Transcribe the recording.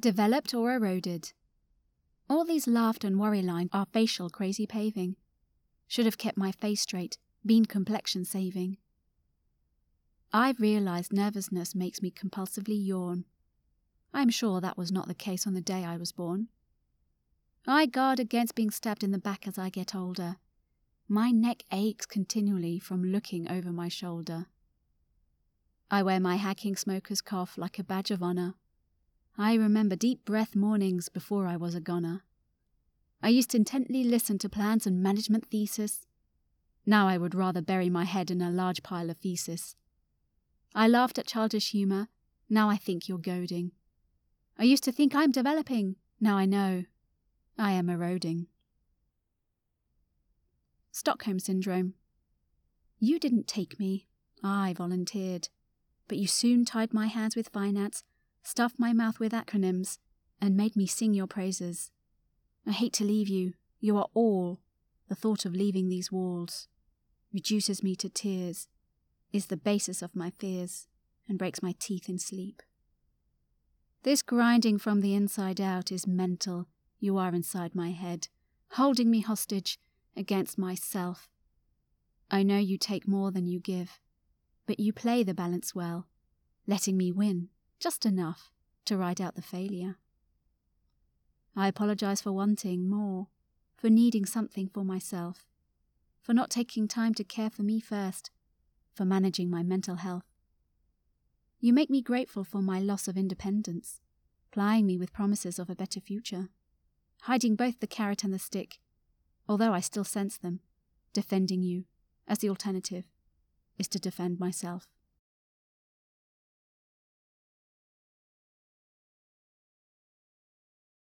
Developed or eroded. All these laughed and worry lines are facial crazy paving. Should have kept my face straight, been complexion saving. I've realized nervousness makes me compulsively yawn. I'm sure that was not the case on the day I was born. I guard against being stabbed in the back as I get older. My neck aches continually from looking over my shoulder. I wear my hacking smoker's cough like a badge of honour. I remember deep breath mornings before I was a goner. I used to intently listen to plans and management thesis. Now I would rather bury my head in a large pile of feces. I laughed at childish humour, now I think you're goading. I used to think I'm developing, now I know I am eroding. Stockholm Syndrome. You didn't take me, I volunteered, but you soon tied my hands with finance, stuffed my mouth with acronyms, and made me sing your praises. I hate to leave you, you are all. The thought of leaving these walls reduces me to tears is the basis of my fears and breaks my teeth in sleep. This grinding from the inside out is mental. You are inside my head, holding me hostage against myself. I know you take more than you give, but you play the balance well, letting me win just enough to ride out the failure. I apologize for wanting more, for needing something for myself, for not taking time to care for me first for managing my mental health. You make me grateful for my loss of independence, plying me with promises of a better future, hiding both the carrot and the stick, although I still sense them, defending you, as the alternative is to defend myself.